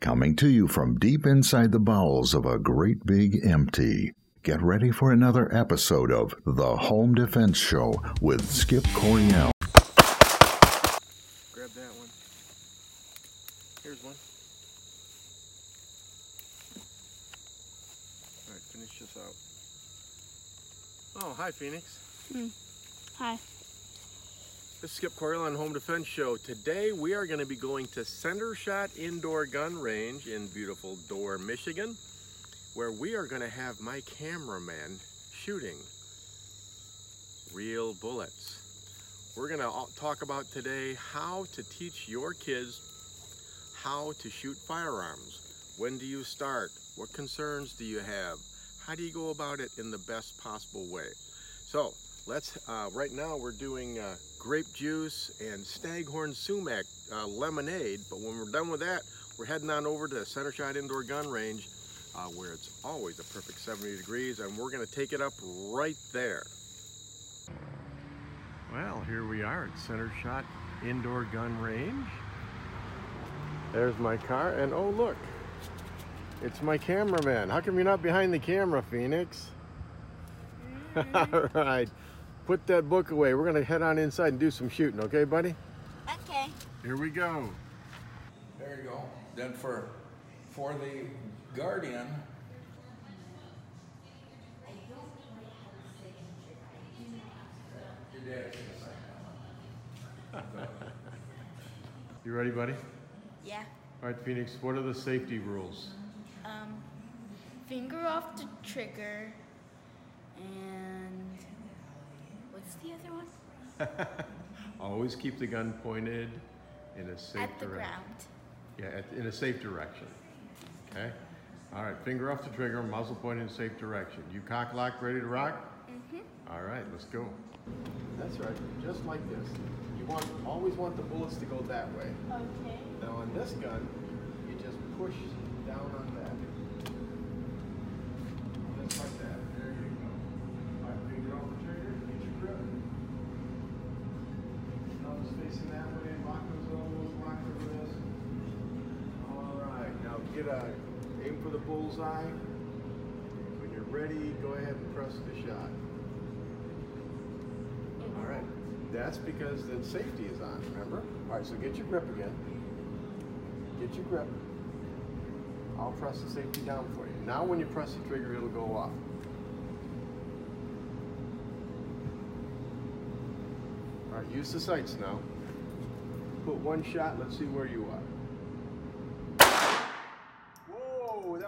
Coming to you from deep inside the bowels of a great big empty. Get ready for another episode of The Home Defense Show with Skip Coriell. Grab that one. Here's one. All right, finish this out. Oh, hi, Phoenix. Hmm. Hi. This is Skip Coriell on Home Defense Show. Today we are going to be going to Centershot Indoor Gun Range in beautiful Dorr, Michigan, where we are going to have my cameraman shooting real bullets. We're going to talk about today how to teach your kids how to shoot firearms. When do you start? What concerns do you have? How do you go about it in the best possible way? So let's, uh, right now we're doing uh, grape juice and staghorn sumac uh, lemonade, but when we're done with that, we're heading on over to Centershot Indoor Gun Range uh, where it's always a perfect 70 degrees and we're gonna take it up right there. Well, here we are at Center Shot Indoor Gun Range. There's my car, and oh look, it's my cameraman. How come you're not behind the camera, Phoenix? All right, put that book away. We're gonna head on inside and do some shooting, okay, buddy? Okay. Here we go. There you go. Then for for the guardian, You ready, buddy? Yeah. All right, Phoenix, what are the safety rules? Um, finger off the trigger, and Always keep the gun pointed in a safe At the direction. ground. Yeah, at, in a safe direction. Okay? All right, finger off the trigger, muzzle pointed in a safe direction. You cock lock, ready to rock? Mhm. All right, let's go. That's right, just like this. You want always want the bullets to go that way. Okay. Now on this gun, you just push down on that. Just like that. There you go. All right, finger off the trigger, get your grip. Thumbs facing that way, lock those elbows, lock the wrist. All right, now get a, aim for the bullseye. When you're ready, go ahead and press the shot. All right, that's because the safety is on, remember? All right, so get your grip again. Get your grip. I'll press the safety down for you. Now when you press the trigger, it'll go off. All right, use the sights now. Put one shot, let's see where you are.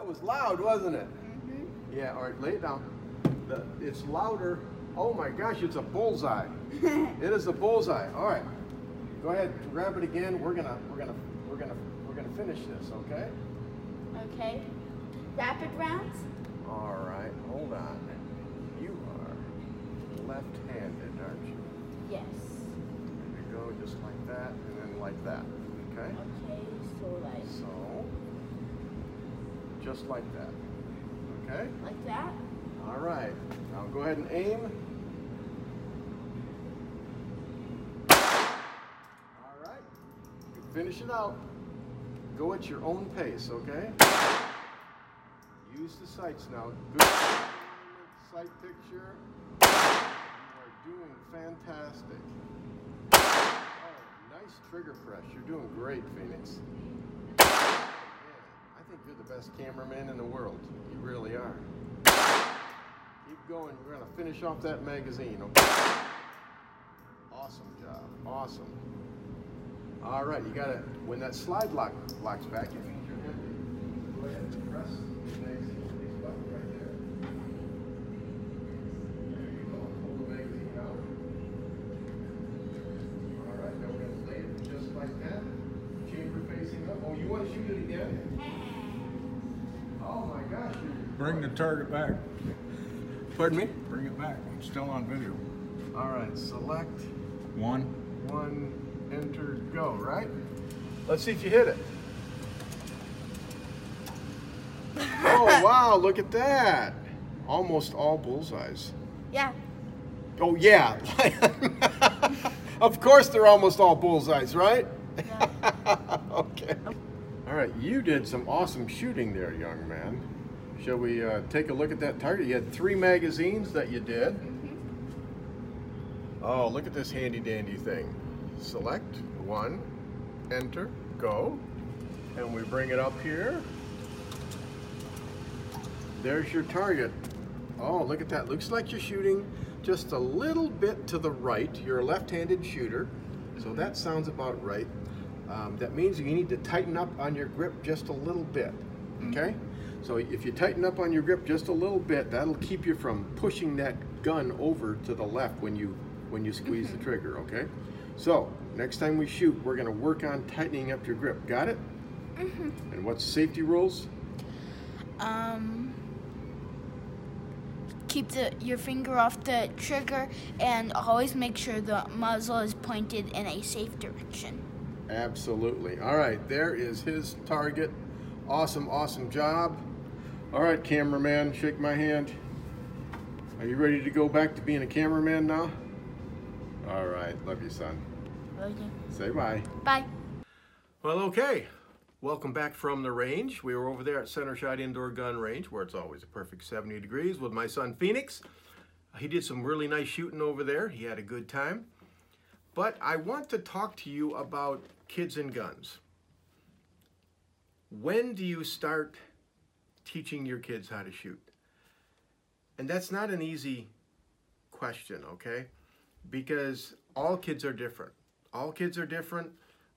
That was loud, wasn't it? Mhm. Yeah, all right, lay it down. The, it's louder. Oh my gosh, it's a bullseye. it is a bullseye. All right. Go ahead, grab it again. We're gonna, we're gonna, we're gonna, we're gonna finish this, okay? Okay. Rapid rounds. All right, hold on. You are left-handed, aren't you? Yes. There you go, just like that, and then like that, okay? Okay. So like So, just like that, okay? like that. All right, now go ahead and aim. All right, you finish it out. Go at your own pace, okay? Use the sights now. Good sight picture. You are doing fantastic. Oh, nice trigger press. You're doing great, Phoenix. Think you're the best cameraman in the world. You really are. Keep going. We're gonna finish off that magazine. Okay. Awesome job. Awesome. All right, you gotta. When that slide lock locks back, you you're empty. Go ahead and press the magazine release button right there. There you go. Pull the magazine out. All right, now we're gonna lay it just like that. Chamber facing up. Oh, you want to shoot it again? Oh my gosh! You're bring the target back. Pardon me? Bring it back. It's still on video. All right, select One. one, enter, go, right? Let's see if you hit it. Oh, wow, look at that. Almost all bullseyes. Yeah. Oh, yeah. of course they're almost all bullseyes, right? Yeah. okay. All All right, you did some awesome shooting there, young man. Shall we uh, take a look at that target? You had three magazines that you did. Oh, look at this handy dandy thing. Select one, enter, go, and we bring it up here. There's your target. Oh, look at that. Looks like you're shooting just a little bit to the right. You're a left-handed shooter, so that sounds about right. Um, that means you need to tighten up on your grip just a little bit, okay? So if you tighten up on your grip just a little bit, that'll keep you from pushing that gun over to the left when you when you squeeze the trigger, okay? So next time we shoot, we're gonna work on tightening up your grip. Got it? Mhm. And what's safety rules? Um, keep the your finger off the trigger and always make sure the muzzle is pointed in a safe direction. Absolutely. All right, there is his target. Awesome, awesome job. All right, cameraman, shake my hand. Are you ready to go back to being a cameraman now? All right, love you, son. Okay. Say bye. Bye. Well, okay. Welcome back from the range. We were over there at Centershot Indoor Gun Range, where it's always a perfect 70 degrees, with my son Phoenix. He did some really nice shooting over there. He had a good time. But I want to talk to you about kids and guns. When do you start teaching your kids how to shoot? And that's not an easy question, okay? Because all kids are different. All kids are different.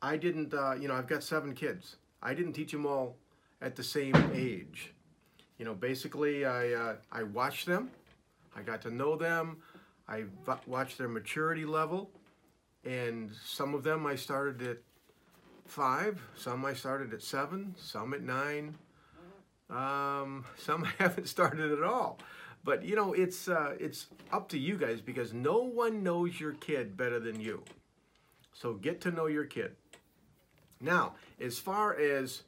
I didn't, uh, you know, I've got seven kids. I didn't teach them all at the same age. You know, basically, I, uh, I watched them. I got to know them. I watched their maturity level. And some of them I started at five, some I started at seven, some at nine, um, some I haven't started at all. But you know, it's uh, it's up to you guys because no one knows your kid better than you. So get to know your kid. Now, as far as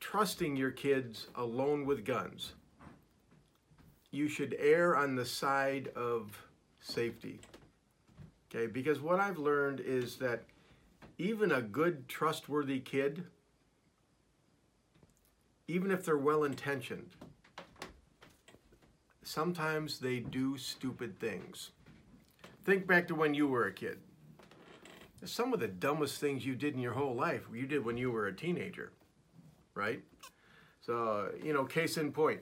trusting your kids alone with guns, you should err on the side of safety. Okay, because what I've learned is that even a good, trustworthy kid, even if they're well intentioned, sometimes they do stupid things. Think back to when you were a kid. Some of the dumbest things you did in your whole life, you did when you were a teenager, right? So, you know, case in point,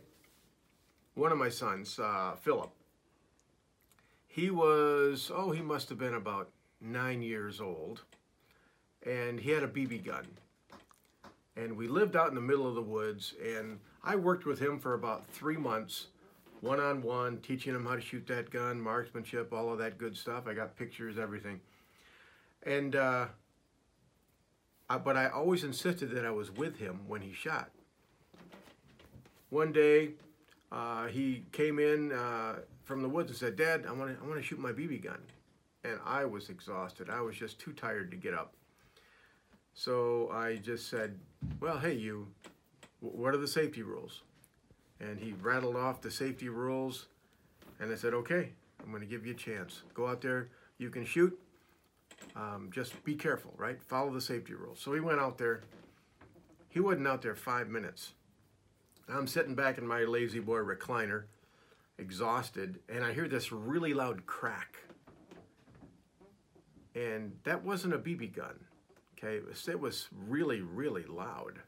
one of my sons, uh, Philip, he was, oh, he must have been about nine years old, and he had a BB gun. And we lived out in the middle of the woods, and I worked with him for about three months, one on one, teaching him how to shoot that gun, marksmanship, all of that good stuff. I got pictures, everything. And, uh, I, but I always insisted that I was with him when he shot. One day, uh, he came in uh, from the woods and said, Dad, I want to I wanna shoot my BB gun. And I was exhausted. I was just too tired to get up. So I just said, well, hey, you, what are the safety rules? And he rattled off the safety rules. And I said, okay, I'm going to give you a chance. Go out there, you can shoot. Um, just be careful, right? Follow the safety rules. So he went out there. He wasn't out there five minutes. I'm sitting back in my La-Z-Boy recliner, exhausted, and I hear this really loud crack. And that wasn't a BB gun. Okay, it was, really, really loud.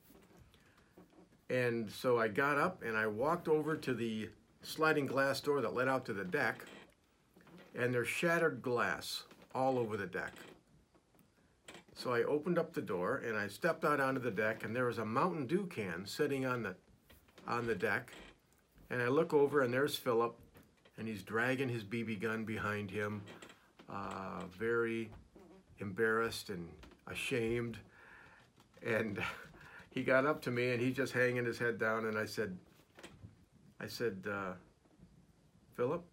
And so I got up and I walked over to the sliding glass door that led out to the deck, and there's shattered glass all over the deck. So I opened up the door and I stepped out onto the deck, and there was a Mountain Dew can sitting on the on the deck. And I look over and there's Philip, and he's dragging his BB gun behind him, uh, very embarrassed and ashamed. And he got up to me and he's just hanging his head down. And I said, I said, uh, Philip,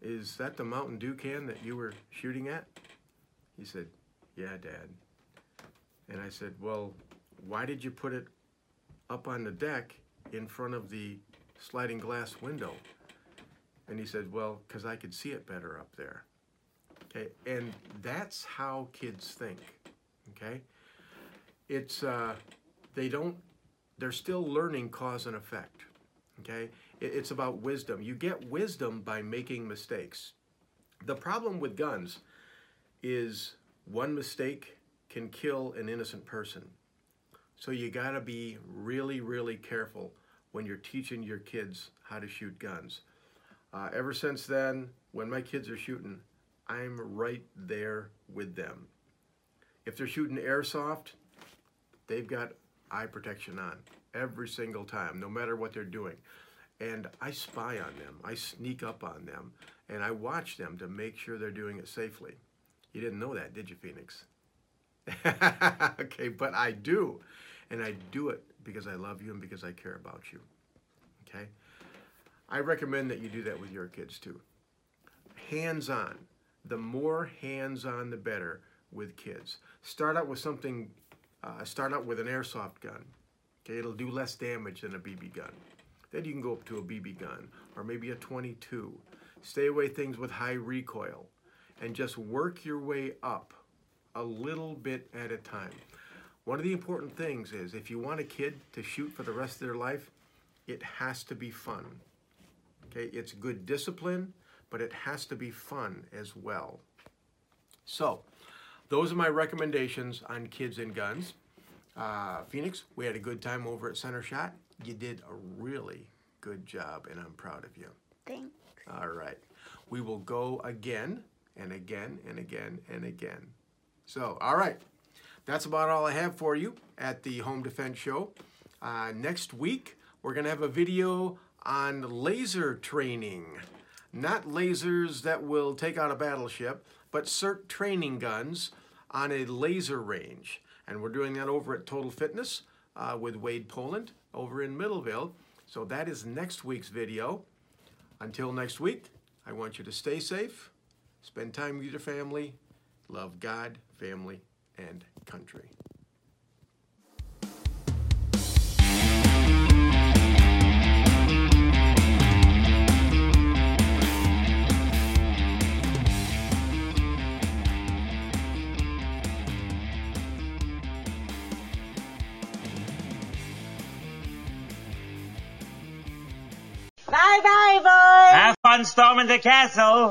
is that the Mountain Dew can that you were shooting at? He said, Yeah, Dad. And I said, Well, why did you put it up on the deck in front of the sliding glass window? And he said, Well, because I could see it better up there. Okay, and that's how kids think. Okay, it's uh, they don't. They're still learning cause and effect. Okay, it, it's about wisdom. You get wisdom by making mistakes. The problem with guns is one mistake can kill an innocent person. So you got to be really, really careful when you're teaching your kids how to shoot guns. Uh, ever since then, when my kids are shooting, I'm right there with them. If they're shooting airsoft, they've got eye protection on every single time, no matter what they're doing. And I spy on them, I sneak up on them, and I watch them to make sure they're doing it safely. You didn't know that, did you, Phoenix? okay, but I do. And I do it because I love you and because I care about you. Okay? I recommend that you do that with your kids too. Hands on. The more hands on, the better with kids. Start out with something, uh, start out with an airsoft gun. Okay, it'll do less damage than a BB gun. Then you can go up to a BB gun or maybe a 22. Stay away things with high recoil and just work your way up a little bit at a time. One of the important things is if you want a kid to shoot for the rest of their life, it has to be fun. Okay, it's good discipline, but it has to be fun as well. So, those are my recommendations on kids and guns. Uh, Phoenix, we had a good time over at Centershot. You did a really good job, and I'm proud of you. Thanks. All right. We will go again and again and again and again. So, all right. That's about all I have for you at the Home Defense Show. Uh, next week, we're going to have a video on laser training. Not lasers that will take out a battleship, but SIRT training guns on a laser range. And we're doing that over at Total Fitness uh, with Wade Poland over in Middleville. So that is next week's video. Until next week, I want you to stay safe, spend time with your family, love God, family, and country. Have fun storming the castle.